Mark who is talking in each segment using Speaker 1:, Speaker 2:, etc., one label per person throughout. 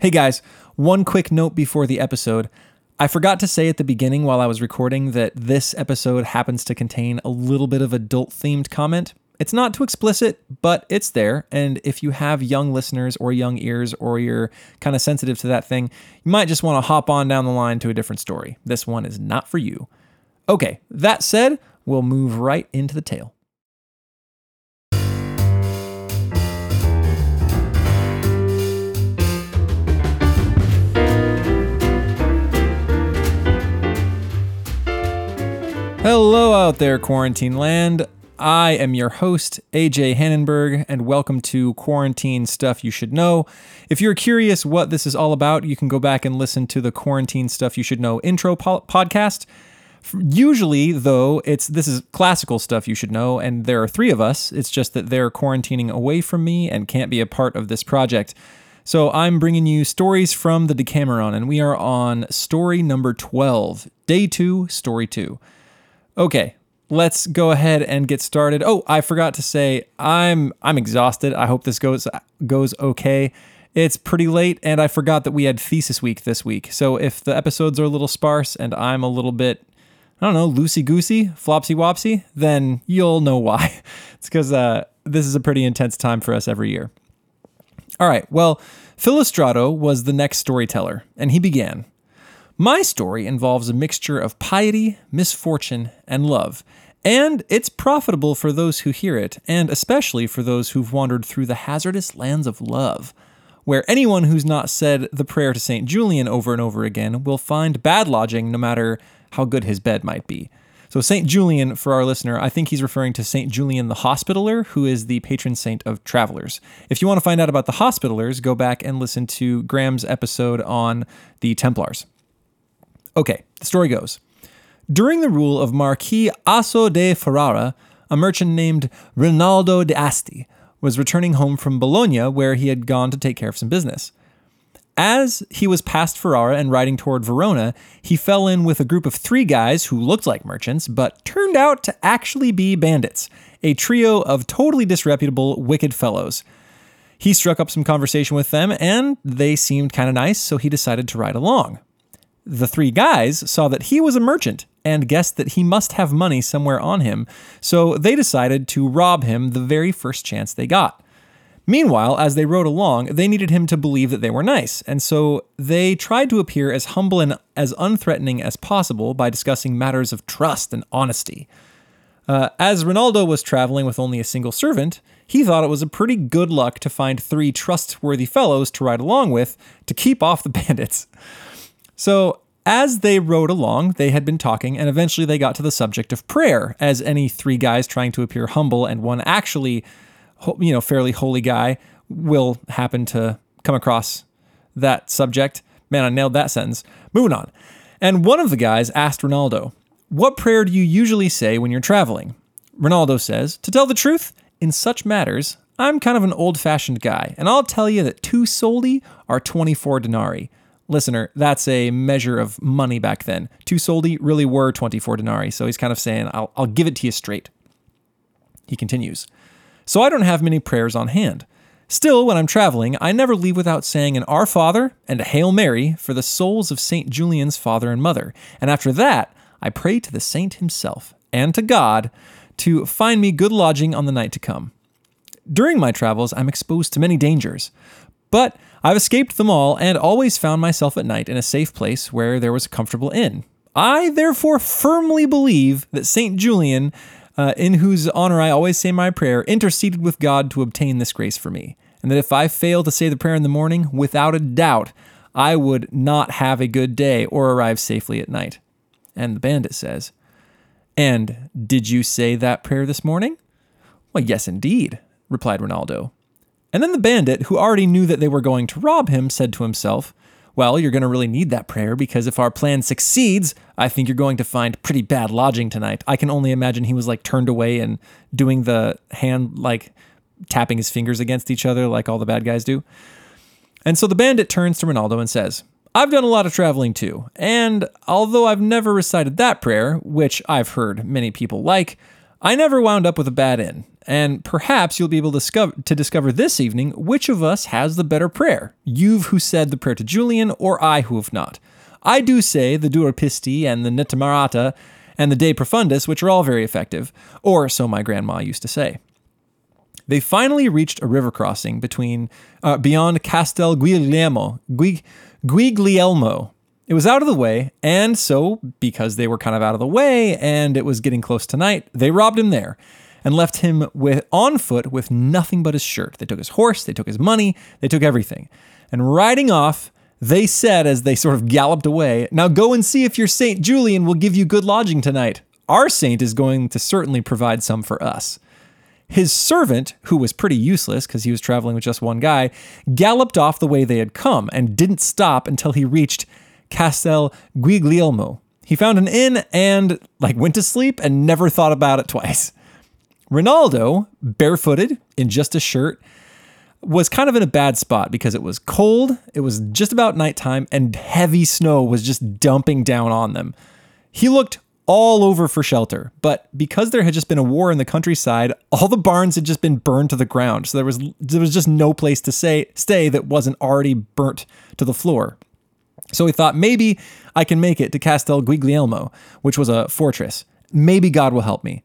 Speaker 1: Hey guys, one quick note before the episode. I forgot to say at the beginning while I was recording that this episode happens to contain a little bit of adult themed comment. It's not too explicit, but it's there. And if you have young listeners or young ears or you're kind of sensitive to that thing, you might just want to hop on down the line to a different story. This one is not for you. Okay, that said, we'll move right into the tale. Hello out there, quarantine land. I am your host, AJ Hannenberg, and welcome to Quarantine Stuff You Should Know. If you're curious what this is all about, you can go back and listen to the Quarantine Stuff You Should Know intro po- podcast. Usually, though, it's this is classical stuff you should know, and there are three of us. It's just that they're quarantining away from me and can't be a part of this project. So I'm bringing you stories from the Decameron, and we are on story number 12, day two, story two. Okay, let's go ahead and get started. Oh, I forgot to say I'm I'm exhausted. I hope this goes goes okay. It's pretty late and I forgot that we had thesis week this week. So if the episodes are a little sparse and I'm a little bit I don't know, loosey goosey, flopsy wopsy, then you'll know why. It's because uh, this is a pretty intense time for us every year. All right, well, Philostrato was the next storyteller, and he began. My story involves a mixture of piety, misfortune, and love, and it's profitable for those who hear it, and especially for those who've wandered through the hazardous lands of love, where anyone who's not said the prayer to St. Julian over and over again will find bad lodging no matter how good his bed might be. So, St. Julian, for our listener, I think he's referring to St. Julian the Hospitaller, who is the patron saint of travelers. If you want to find out about the Hospitallers, go back and listen to Graham's episode on the Templars. Okay, the story goes. During the rule of Marquis Azzo de Ferrara, a merchant named Rinaldo de Asti was returning home from Bologna, where he had gone to take care of some business. As he was past Ferrara and riding toward Verona, he fell in with a group of three guys who looked like merchants, but turned out to actually be bandits, a trio of totally disreputable, wicked fellows. He struck up some conversation with them, and they seemed kind of nice, so he decided to ride along. The three guys saw that he was a merchant and guessed that he must have money somewhere on him, so they decided to rob him the very first chance they got. Meanwhile, as they rode along, they needed him to believe that they were nice, and so they tried to appear as humble and as unthreatening as possible by discussing matters of trust and honesty. Uh, as Rinaldo was traveling with only a single servant, he thought it was a pretty good luck to find three trustworthy fellows to ride along with to keep off the bandits. So, as they rode along, they had been talking, and eventually they got to the subject of prayer, as any three guys trying to appear humble and one actually, you know, fairly holy guy will happen to come across that subject. Man, I nailed that sentence. Moving on. And one of the guys asked Rinaldo, What prayer do you usually say when you're traveling? Rinaldo says, To tell the truth, in such matters, I'm kind of an old fashioned guy, and I'll tell you that two soldi are 24 denarii listener, that's a measure of money back then. Two soldi really were 24 denarii, so he's kind of saying, I'll, I'll give it to you straight. He continues, So I don't have many prayers on hand. Still, when I'm traveling, I never leave without saying an Our Father and a Hail Mary for the souls of St. Julian's father and mother. And after that, I pray to the saint himself and to God to find me good lodging on the night to come. During my travels, I'm exposed to many dangers, but I've escaped them all and always found myself at night in a safe place where there was a comfortable inn. I therefore firmly believe that St. Julian, uh, in whose honor I always say my prayer, interceded with God to obtain this grace for me, and that if I fail to say the prayer in the morning, without a doubt, I would not have a good day or arrive safely at night. And the bandit says, And did you say that prayer this morning? Well, yes, indeed, replied Rinaldo. And then the bandit, who already knew that they were going to rob him, said to himself, Well, you're going to really need that prayer because if our plan succeeds, I think you're going to find pretty bad lodging tonight. I can only imagine he was like turned away and doing the hand, like tapping his fingers against each other, like all the bad guys do. And so the bandit turns to Ronaldo and says, I've done a lot of traveling too, and although I've never recited that prayer, which I've heard many people like, I never wound up with a bad inn, and perhaps you'll be able to discover, to discover this evening which of us has the better prayer. You've who said the prayer to Julian, or I who have not. I do say the Dirupisti and the Netamarata and the De Profundis, which are all very effective, or so my grandma used to say. They finally reached a river crossing between uh, beyond Castel Guglielmo, Guiglielmo. It was out of the way, and so because they were kind of out of the way and it was getting close to night, they robbed him there and left him with on foot with nothing but his shirt. They took his horse, they took his money, they took everything. And riding off, they said as they sort of galloped away, Now go and see if your Saint Julian will give you good lodging tonight. Our saint is going to certainly provide some for us. His servant, who was pretty useless because he was traveling with just one guy, galloped off the way they had come and didn't stop until he reached Castel Guiglielmo. He found an inn and like went to sleep and never thought about it twice. Rinaldo, barefooted in just a shirt, was kind of in a bad spot because it was cold, it was just about nighttime, and heavy snow was just dumping down on them. He looked all over for shelter, but because there had just been a war in the countryside, all the barns had just been burned to the ground. So there was there was just no place to say, stay that wasn't already burnt to the floor. So he thought maybe I can make it to Castel Guiglielmo, which was a fortress. Maybe God will help me.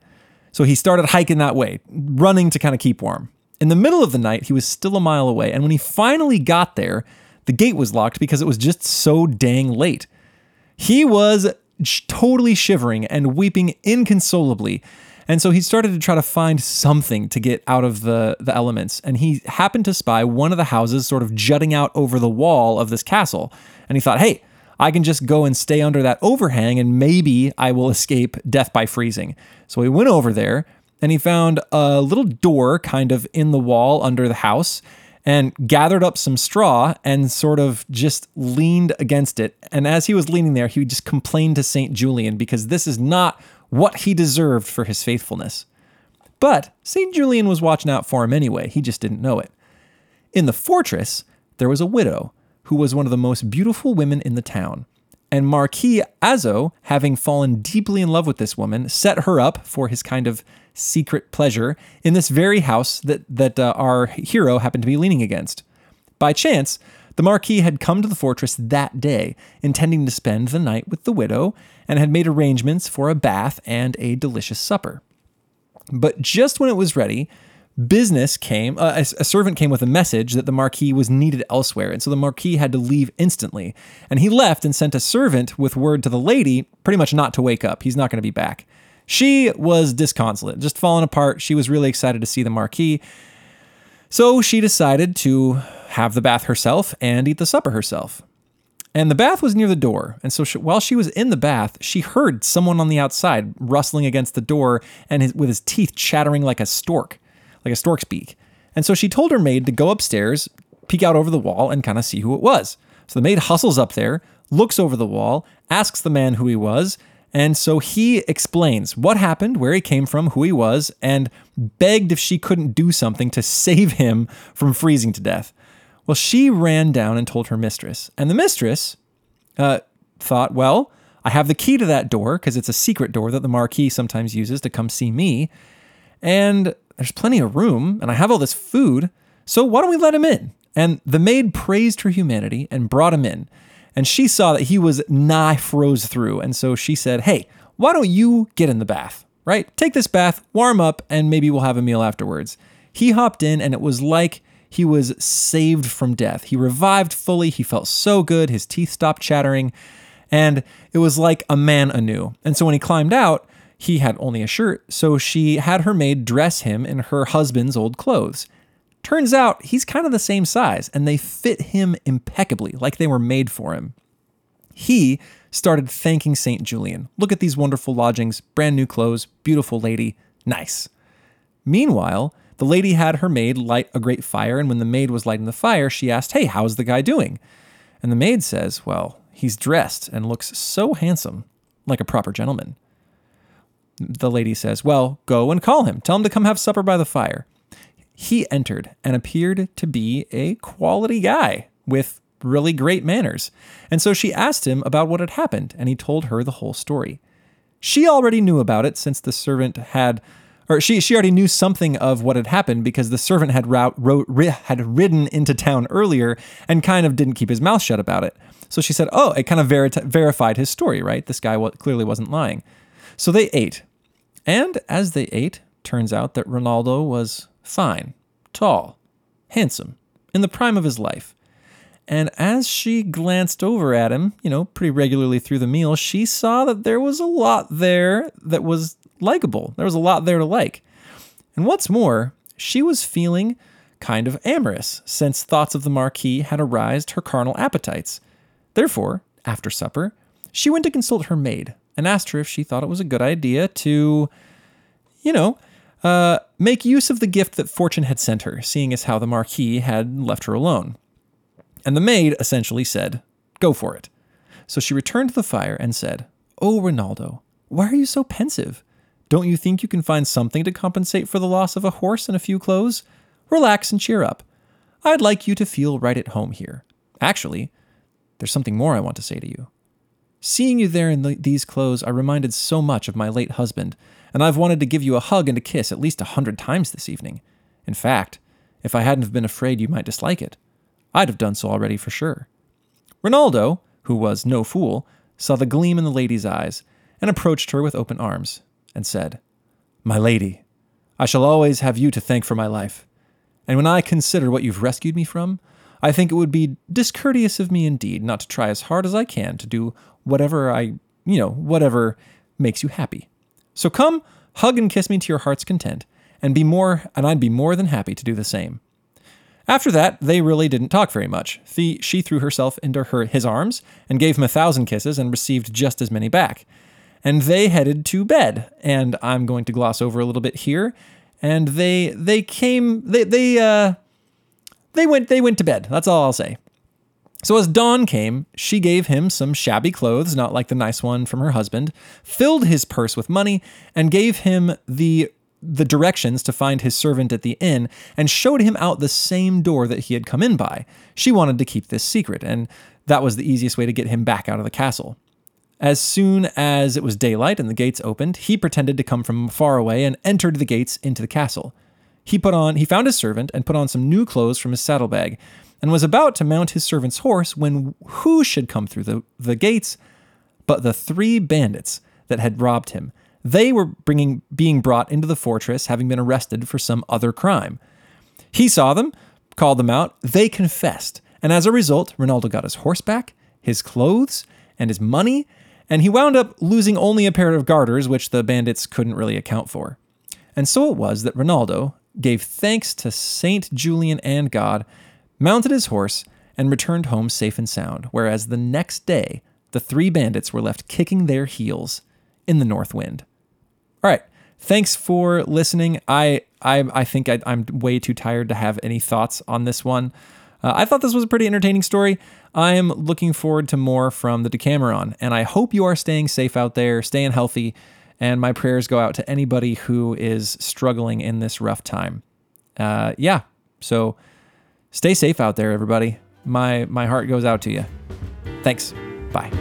Speaker 1: So he started hiking that way, running to kind of keep warm. In the middle of the night, he was still a mile away, and when he finally got there, the gate was locked because it was just so dang late. He was totally shivering and weeping inconsolably. And so he started to try to find something to get out of the, the elements. And he happened to spy one of the houses sort of jutting out over the wall of this castle. And he thought, hey, I can just go and stay under that overhang and maybe I will escape death by freezing. So he went over there, and he found a little door kind of in the wall under the house and gathered up some straw and sort of just leaned against it. And as he was leaning there, he just complained to St. Julian because this is not what he deserved for his faithfulness. But St. Julian was watching out for him anyway, he just didn't know it. In the fortress, there was a widow who was one of the most beautiful women in the town. And Marquis Azzo, having fallen deeply in love with this woman, set her up for his kind of secret pleasure in this very house that, that uh, our hero happened to be leaning against. By chance, the Marquis had come to the fortress that day, intending to spend the night with the widow, and had made arrangements for a bath and a delicious supper. But just when it was ready, business came, uh, a, a, servant came with a message that the Marquis was needed elsewhere, and so the Marquis had to leave instantly. And he left and sent a servant with word to the lady, pretty much not to wake up. He's not going to be back. She was disconsolate, just falling apart. She was really excited to see the Marquis. So she decided to have the bath herself and eat the supper herself. And the bath was near the door. And so she, while she was in the bath, she heard someone on the outside rustling against the door and his, with his teeth chattering like a stork like a stork's beak. And so she told her maid to go upstairs, peek out over the wall, and kind of see who it was. So the maid hustles up there, looks over the wall, asks the man who he was, and so he explains what happened, where he came from, who he was, and begged if she couldn't do something to save him from freezing to death. Well, she ran down and told her mistress. And the mistress uh, thought, well, I have the key to that door because it's a secret door that the Marquis sometimes uses to come see me. And there's plenty of room and I have all this food, so why don't we let him in? And the maid praised her humanity and brought him in. And she saw that he was nigh froze through. And so she said, Hey, why don't you get in the bath, right? Take this bath, warm up, and maybe we'll have a meal afterwards. He hopped in, and it was like he was saved from death. He revived fully. He felt so good. His teeth stopped chattering. And it was like a man anew. And so when he climbed out, he had only a shirt, so she had her maid dress him in her husband's old clothes. Turns out he's kind of the same size, and they fit him impeccably, like they were made for him. He started thanking St. Julian. Look at these wonderful lodgings, brand new clothes, beautiful lady, nice. Meanwhile, the lady had her maid light a great fire, and when the maid was lighting the fire, she asked, Hey, how's the guy doing? And the maid says, Well, he's dressed and looks so handsome, like a proper gentleman. The lady says, Well, go and call him. Tell him to come have supper by the fire. He entered and appeared to be a quality guy with really great manners. And so she asked him about what had happened, and he told her the whole story. She already knew about it since the servant had or she she already knew something of what had happened because the servant had route, wrote, had ridden into town earlier and kind of didn't keep his mouth shut about it. So she said, "Oh, it kind of verified his story, right? This guy clearly wasn't lying." So they ate, and as they ate, turns out that Ronaldo was fine, tall, handsome, in the prime of his life. And as she glanced over at him, you know, pretty regularly through the meal, she saw that there was a lot there that was likable. There was a lot there to like. And what's more, she was feeling kind of amorous, since thoughts of the Marquis had aroused her carnal appetites. Therefore, after supper, she went to consult her maid and asked her if she thought it was a good idea to, you know, uh, make use of the gift that fortune had sent her, seeing as how the Marquis had left her alone. And the maid essentially said, Go for it. So she returned to the fire and said, Oh, Ronaldo, why are you so pensive? Don't you think you can find something to compensate for the loss of a horse and a few clothes? Relax and cheer up. I'd like you to feel right at home here. Actually, there's something more I want to say to you. Seeing you there in the, these clothes, I reminded so much of my late husband, and I've wanted to give you a hug and a kiss at least a hundred times this evening. In fact, if I hadn't have been afraid you might dislike it, I'd have done so already for sure. Ronaldo, who was no fool, saw the gleam in the lady's eyes and approached her with open arms and said, My lady, I shall always have you to thank for my life. And when I consider what you've rescued me from, I think it would be discourteous of me indeed not to try as hard as I can to do whatever I, you know, whatever makes you happy. So come, hug and kiss me to your heart's content, and be more, and I'd be more than happy to do the same. After that, they really didn't talk very much. she threw herself into her, his arms and gave him a thousand kisses and received just as many back. And they headed to bed. And I'm going to gloss over a little bit here. And they they came they they uh they went they went to bed. That's all I'll say. So as dawn came, she gave him some shabby clothes, not like the nice one from her husband, filled his purse with money, and gave him the the directions to find his servant at the inn and showed him out the same door that he had come in by. She wanted to keep this secret, and that was the easiest way to get him back out of the castle. As soon as it was daylight and the gates opened, he pretended to come from far away and entered the gates into the castle. He put on he found his servant and put on some new clothes from his saddlebag, and was about to mount his servant's horse when who should come through the, the gates but the three bandits that had robbed him they were bringing, being brought into the fortress, having been arrested for some other crime. He saw them, called them out, they confessed, and as a result, Ronaldo got his horse back, his clothes, and his money, and he wound up losing only a pair of garters, which the bandits couldn't really account for. And so it was that Ronaldo gave thanks to Saint Julian and God, mounted his horse, and returned home safe and sound, whereas the next day, the three bandits were left kicking their heels in the north wind. All right. Thanks for listening. I I, I think I, am way too tired to have any thoughts on this one. Uh, I thought this was a pretty entertaining story. I am looking forward to more from the Decameron, and I hope you are staying safe out there, staying healthy, and my prayers go out to anybody who is struggling in this rough time. Uh, yeah, so stay safe out there, everybody. My my heart goes out to you. Thanks. Bye.